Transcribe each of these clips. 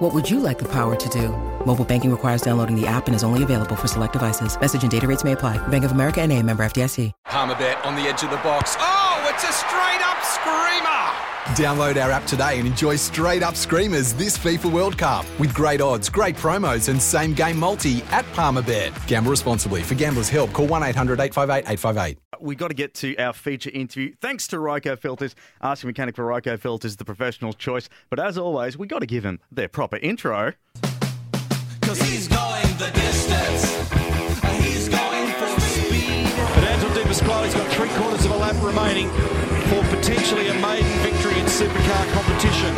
What would you like the power to do? Mobile banking requires downloading the app and is only available for select devices. Message and data rates may apply. Bank of America and a member FDIC. Palmerbet on the edge of the box. Oh, it's a straight up screamer! Download our app today and enjoy straight up screamers this FIFA World Cup with great odds, great promos, and same game multi at Palmerbet. Gamble responsibly. For gamblers' help, call 1 800 858 858. We've got to get to our feature interview. Thanks to Ryco Filters. Ask your mechanic for Ryco Filters, the professional choice. But as always, we've got to give him their proper intro. Cause he's going the distance. He's going for speed. But Anton De Pasquale's got three quarters of a lap remaining for potentially a maiden victory in supercar competition.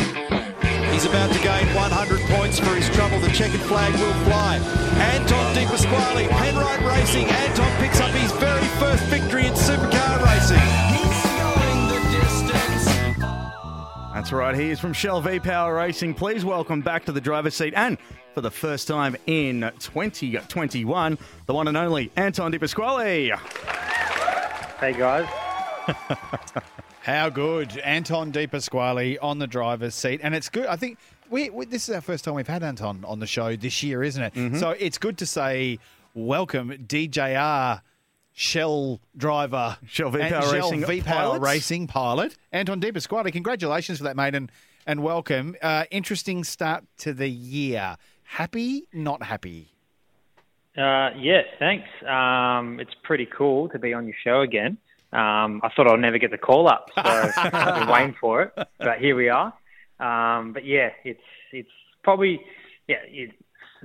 He's about to gain 100 points for his trouble. The checkered flag will fly. Anton De Pasquale, Penrite Racing. Anton picks up his very first victory in supercar racing. He's going the distance. That's right. He is from Shell V Power Racing. Please welcome back to the driver's seat and for the first time in 2021, the one and only Anton De Pasquale. Hey guys. How good. Anton De Pasquale on the driver's seat. And it's good. I think we, we this is our first time we've had Anton on the show this year, isn't it? So it's good to say welcome, DJR Shell driver. Shell V Power Racing V-Power. Racing pilot. Anton De Pasquale, congratulations for that, mate, and, and welcome. Uh, interesting start to the year. Happy, not happy? Uh, yeah, thanks. Um, it's pretty cool to be on your show again. Um, I thought I'd never get the call up, so I've been waiting for it. But here we are. Um, but yeah, it's it's probably yeah. It,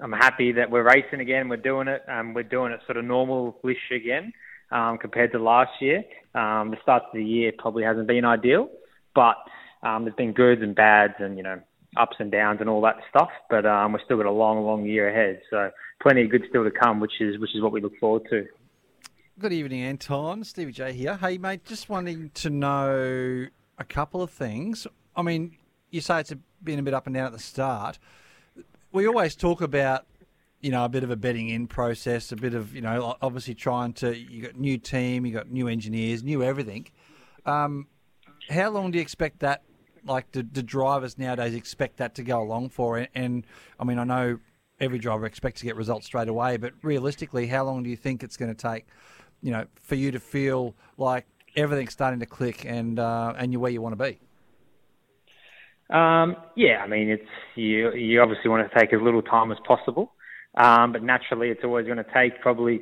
I'm happy that we're racing again. We're doing it. Um, we're doing it sort of normal-ish again um, compared to last year. Um, the start of the year probably hasn't been ideal, but um, there's been goods and bads, and you know ups and downs and all that stuff. But um, we've still got a long, long year ahead. So plenty of good still to come, which is which is what we look forward to. Good evening, Anton. Stevie J here. Hey, mate, just wanting to know a couple of things. I mean, you say it's been a bit up and down at the start. We always talk about, you know, a bit of a betting in process, a bit of, you know, obviously trying to. You got new team, you got new engineers, new everything. Um, how long do you expect that? Like, the, drivers nowadays expect that to go along for? And, and I mean, I know every driver expects to get results straight away, but realistically, how long do you think it's going to take? You know, for you to feel like everything's starting to click and uh, and you're where you want to be? Um, yeah, I mean, it's you. You obviously want to take as little time as possible, um, but naturally, it's always going to take probably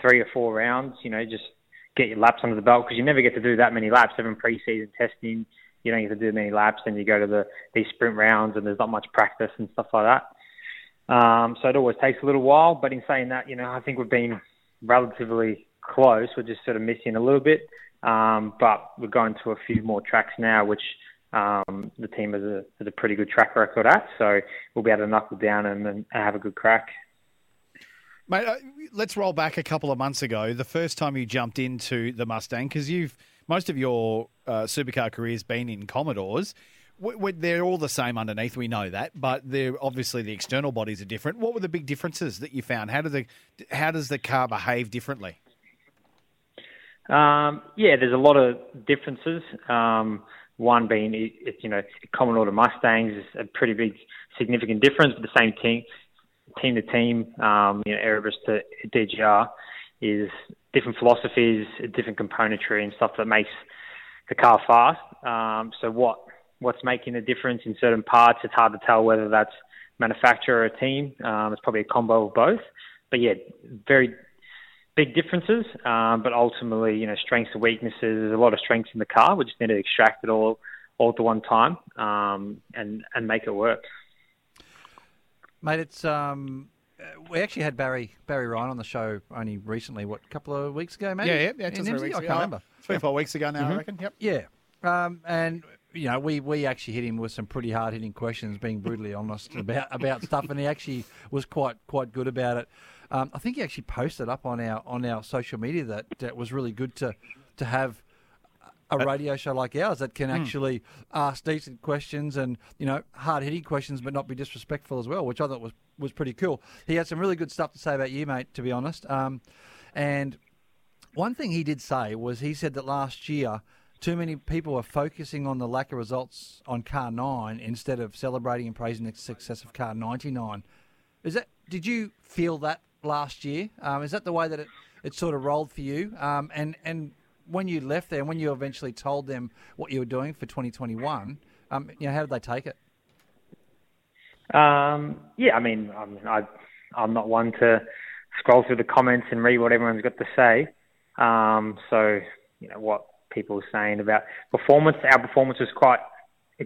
three or four rounds. You know, just get your laps under the belt because you never get to do that many laps. Even pre-season testing, you don't get to do many laps, and you go to the these sprint rounds, and there's not much practice and stuff like that. Um, so it always takes a little while. But in saying that, you know, I think we've been relatively close. We're just sort of missing a little bit, um, but we're going to a few more tracks now, which um, the team has a, has a pretty good track record at. So we'll be able to knuckle down and, and have a good crack. Mate, uh, let's roll back a couple of months ago. The first time you jumped into the Mustang, because you've most of your uh, supercar career's been in Commodores. W- w- they're all the same underneath. We know that, but they're obviously the external bodies are different. What were the big differences that you found? How do the how does the car behave differently? Um, yeah, there's a lot of differences. Um, one being, it, you know, Commodore to Mustangs is a pretty big, significant difference. But the same team, team to team, um, you know, Erebus to DJR, is different philosophies, different componentry, and stuff that makes the car fast. Um, so what what's making the difference in certain parts? It's hard to tell whether that's manufacturer or team. Um, it's probably a combo of both. But yeah, very big differences, um, but ultimately, you know, strengths and weaknesses. There's a lot of strengths in the car. We just need to extract it all all at one time um, and and make it work. Mate, it's um, uh, we actually had Barry Barry Ryan on the show only recently. What, a couple of weeks ago, maybe? Yeah, yeah, yeah. In two, three Nimsy? weeks I ago. can't remember. Three, or four weeks ago now, I reckon. Yep. Yeah, um, and you know, we, we actually hit him with some pretty hard hitting questions, being brutally honest about about stuff, and he actually was quite quite good about it. Um, I think he actually posted up on our on our social media that that was really good to to have a radio show like ours that can actually ask decent questions and you know hard hitting questions, but not be disrespectful as well, which I thought was was pretty cool. He had some really good stuff to say about you, mate. To be honest, um, and one thing he did say was he said that last year too many people were focusing on the lack of results on car nine instead of celebrating and praising the success of car ninety nine. Is that? Did you feel that last year? Um, is that the way that it, it sort of rolled for you? Um, and and when you left there, and when you eventually told them what you were doing for 2021, um, you know, how did they take it? Um, yeah, I mean, I mean, I, I'm not one to scroll through the comments and read what everyone's got to say. Um, so, you know, what people saying about performance, our performance was quite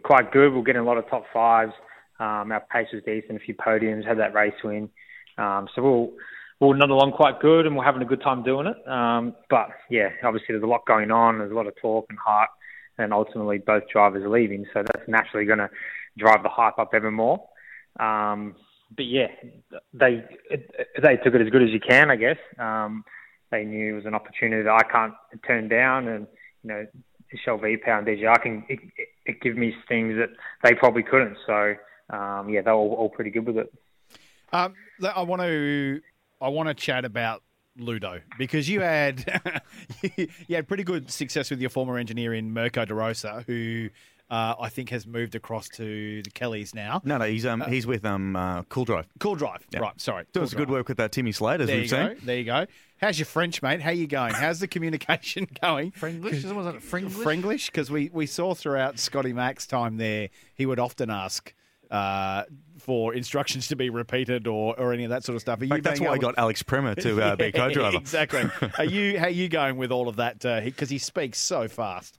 quite good. We are getting a lot of top fives. Um, our pace was decent, a few podiums, had that race win. Um, so we'll we'll nod along quite good, and we're having a good time doing it. Um, but yeah, obviously there's a lot going on. There's a lot of talk and hype, and ultimately both drivers are leaving, so that's naturally going to drive the hype up ever more. Um, but yeah, they they took it as good as you can, I guess. Um, they knew it was an opportunity that I can't turn down, and you know, Shell V Power and DJR can it, it, give me things that they probably couldn't. So um, yeah, they were all, all pretty good with it. Um, I want to I want to chat about Ludo because you had you had pretty good success with your former engineer in Mirko De Rosa, who uh, I think has moved across to the Kellys now. No, no, he's um he's with um uh, Cool Drive. Cool Drive, Yeah. right? Sorry, Doing Cool some good work with that Timmy Slade, as There we've you seen. go. There you go. How's your French, mate? How you going? How's the communication going? Frenglish? Was it Frenglish? Frenglish? Because we, we saw throughout Scotty Mack's time there, he would often ask uh, for instructions to be repeated or, or any of that sort of stuff. Are In fact, that's being why I got Alex Premat to uh, be co-driver. exactly. Are you how you going with all of that? Because he speaks so fast.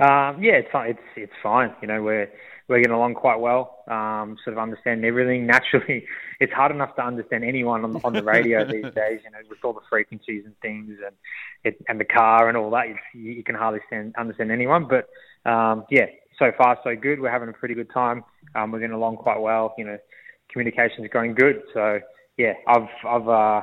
Um, yeah, it's it's it's fine. You know, we're we're getting along quite well. Um, sort of understanding everything. Naturally, it's hard enough to understand anyone on, on the radio these days. You know, with all the frequencies and things, and it, and the car and all that, you, you can hardly stand, understand anyone. But um, yeah, so far so good. We're having a pretty good time. Um, we're getting along quite well. You know, communication's going good. So yeah, I've I've uh,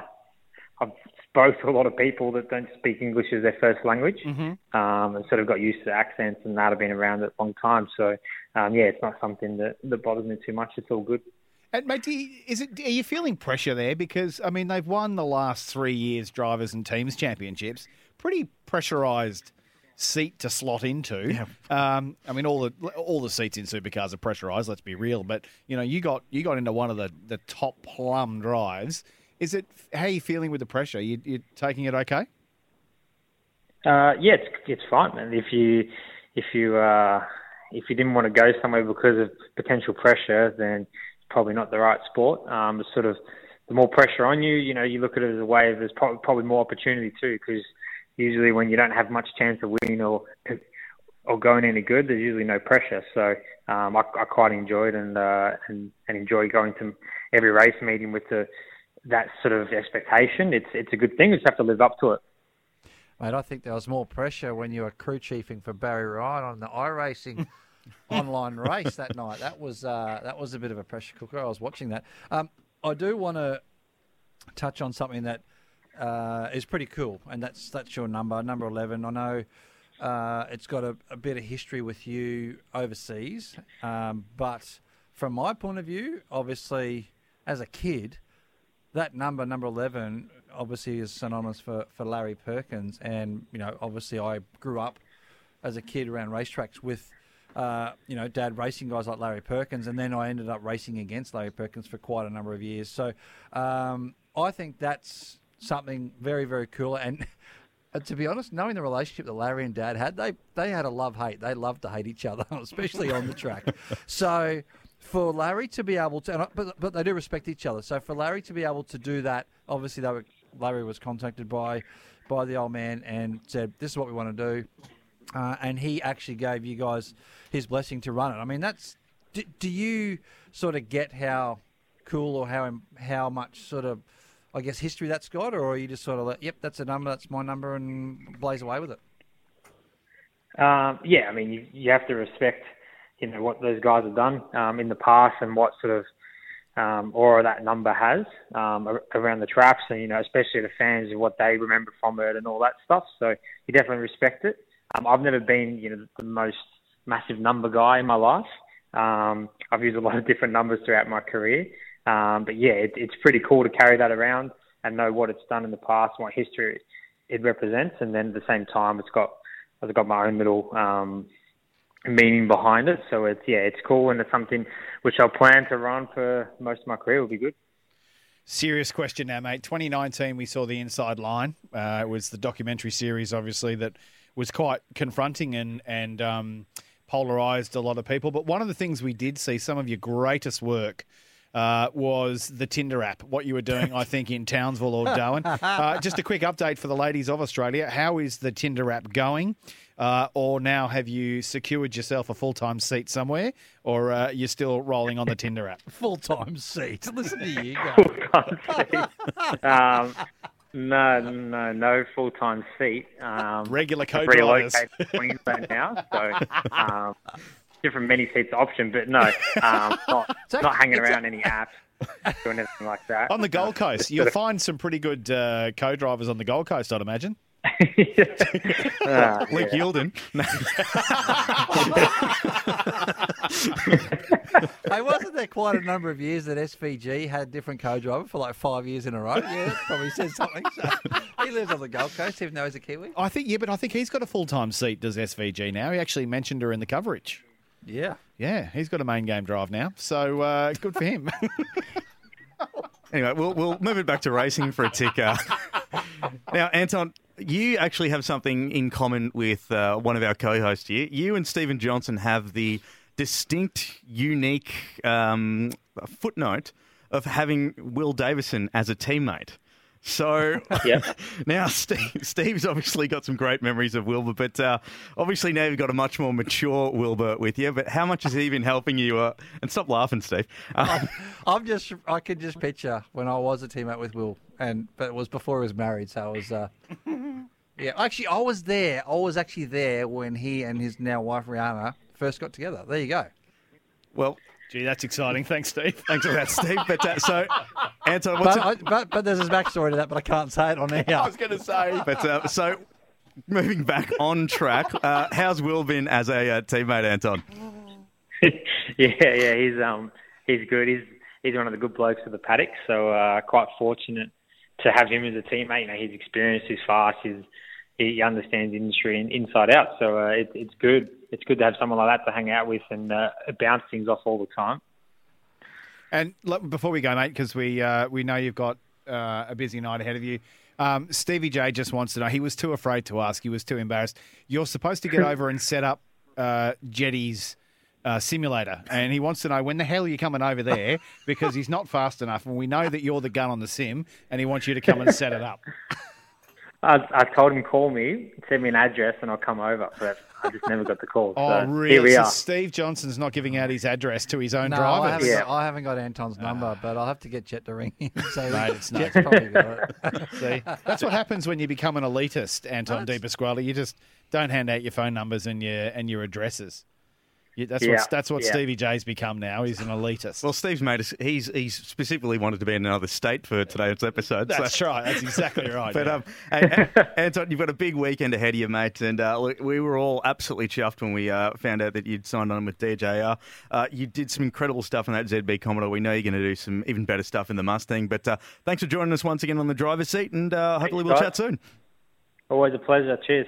I've spoke to a lot of people that don't speak English as their first language, Mm-hmm. um, and sort of got used to accents and that. I've been around a long time, so um, yeah, it's not something that, that bothers me too much. It's all good. And mate, do you, is it? Are you feeling pressure there? Because I mean, they've won the last three years drivers and teams championships. Pretty pressurised seat to slot into. Um, I mean, all the all the seats in supercars are pressurised. Let's be real. But you know, you got you got into one of the, the top plum drives. Is it? How are you feeling with the pressure? You you taking it okay? Uh, yeah, it's it's fine, man. If you if you uh, if you didn't want to go somewhere because of potential pressure, then it's probably not the right sport. Um, sort of the more pressure on you, you know, you look at it as a way of there's probably, probably more opportunity too, because usually when you don't have much chance of winning or or going any good, there's usually no pressure. So um, I, I quite enjoyed and uh, and and enjoy going to every race meeting with the that sort of expectation. It's it's a good thing. You just have to live up to it. Mate, I think there was more pressure when you were crew chiefing for Barry Ryan on the iRacing online race that night. That was uh, that was a bit of a pressure cooker. I was watching that. Um, I do want to touch on something that uh, is pretty cool, and that's that's your number, number eleven. I know uh, it's got a, a bit of history with you overseas, um, but from my point of view, obviously, as a kid, that number, number 11, obviously is synonymous for, for Larry Perkins. And, you know, obviously I grew up as a kid around racetracks with, uh, you know, dad racing guys like Larry Perkins. And then I ended up racing against Larry Perkins for quite a number of years. So um, I think that's something very, very cool. And uh, to be honest, knowing the relationship that Larry and Dad had, they they had a love hate. They loved to hate each other, especially on the track. So for Larry to be able to, and but but they do respect each other. So for Larry to be able to do that, obviously they were, Larry was contacted by by the old man and said, "This is what we want to do," uh, and he actually gave you guys his blessing to run it. I mean, that's. Do, do you sort of get how cool or how how much sort of I guess history that's got, or are you just sort of like, yep, that's a number, that's my number, and blaze away with it? Um, yeah, I mean, you, you have to respect, you know, what those guys have done um, in the past and what sort of um, aura that number has um, around the traps, and you know, especially the fans and what they remember from it and all that stuff. So you definitely respect it. Um, I've never been, you know, the most massive number guy in my life. Um, I've used a lot of different numbers throughout my career, um, but yeah, it, it's pretty cool to carry that around and know what it's done in the past, what history it represents, and then at the same time, it's got I've got my own little um, meaning behind it. So it's yeah, it's cool, and it's something which I'll plan to run for most of my career. Will be good. Serious question now, mate. 2019, we saw the Inside Line. Uh, it was the documentary series, obviously, that was quite confronting and and um, polarized a lot of people. But one of the things we did see, some of your greatest work. Uh, was the Tinder app, what you were doing, I think, in Townsville or Darwin. Uh, just a quick update for the ladies of Australia. How is the Tinder app going? Uh, or now have you secured yourself a full time seat somewhere, or uh, you're still rolling on the Tinder app? Full time seat. Listen to you go. um, no, no, no full time seat. Um, Regular I've co-drivers. relocated to Queensland now, so um, different many seats option. But no, um, not not hanging around any apps, doing anything like that. On the Gold Coast, you'll find some pretty good uh, co-drivers on the Gold Coast, I'd imagine. Ah, Luke yeah. Youlden. hey, wasn't there quite a number of years that SVG had a different co-driver for like five years in a row? Yeah, that probably says something. So he lives on the Gold Coast, even though he's a Kiwi. I think, yeah, but I think he's got a full time seat. Does SVG now? He actually mentioned her in the coverage. Yeah. Yeah, he's got a main game drive now, so uh, good for him. Anyway, we'll we'll move it back to racing for a ticker. now, Anton, you actually have something in common with uh, one of our co-hosts here. You and Stephen Johnson have the distinct, unique um, footnote of having Will Davison as a teammate. So Yep. now Steve, Steve's obviously got some great memories of Wilbur, but uh, obviously now you've got a much more mature Wilbur with you. But how much has he been helping you? Uh, and stop laughing, Steve. Uh, I'm just, I can just picture when I was a teammate with Will, and but it was before he was married, so I was, uh, yeah. Actually, I was there. I was actually there when he and his now wife Riana first got together. There you go. well, Gee, that's exciting. Thanks, Steve. Thanks for that, Steve. But uh, so, Anton, what's But, it? I, but but there's a backstory to that, but I can't say it on air. I was going to say. But uh, so, moving back on track, uh, how's Will been as a uh, teammate, Anton? yeah, yeah, he's um he's good. He's he's one of the good blokes of the paddock. So uh, quite fortunate to have him as a teammate. You know, he's experienced, he's fast, he's he understands the industry in, inside out. So uh, it, it's good. It's good to have someone like that to hang out with and uh, bounce things off all the time. And look, before we go, mate, because we uh, we know you've got uh, a busy night ahead of you. Um, Stevie J just wants to know. He was too afraid to ask. He was too embarrassed. You're supposed to get over and set up uh, Jetty's uh, simulator, and he wants to know when the hell are you coming over there because he's not fast enough, and we know that you're the gun on the sim, and he wants you to come and set it up. I, I told him call me, send me an address, and I'll come over. But I just never got the call. Oh, so really? Here we So are. Steve Johnson's not giving out his address to his own No, I drivers. haven't, Yeah. got, I haven't got Anton's number, ah. but I'll have to get Jet to ring him. So Mate, it's no- Jet's probably got it. See, that's what happens when you become an elitist, Anton De Pasquale. You just don't hand out your phone numbers and your and your addresses. You, that's Yeah, what that's what yeah. Stevie J's become now. He's an elitist. Well, Steve's made us. He's he's specifically wanted to be in another state for today's episode. so- that's right. That's exactly right. But yeah. um, hey, hey, Anton, you've got a big weekend ahead of you, mate. And uh, look, we were all absolutely chuffed when we uh, found out that you'd signed on with DJR. Uh, you did some incredible stuff in that ZB Commodore. We know you're going to do some even better stuff in the Mustang. But uh, thanks for joining us once again on the driver's seat, and uh, hopefully we'll guys. chat soon. Always a pleasure. Cheers.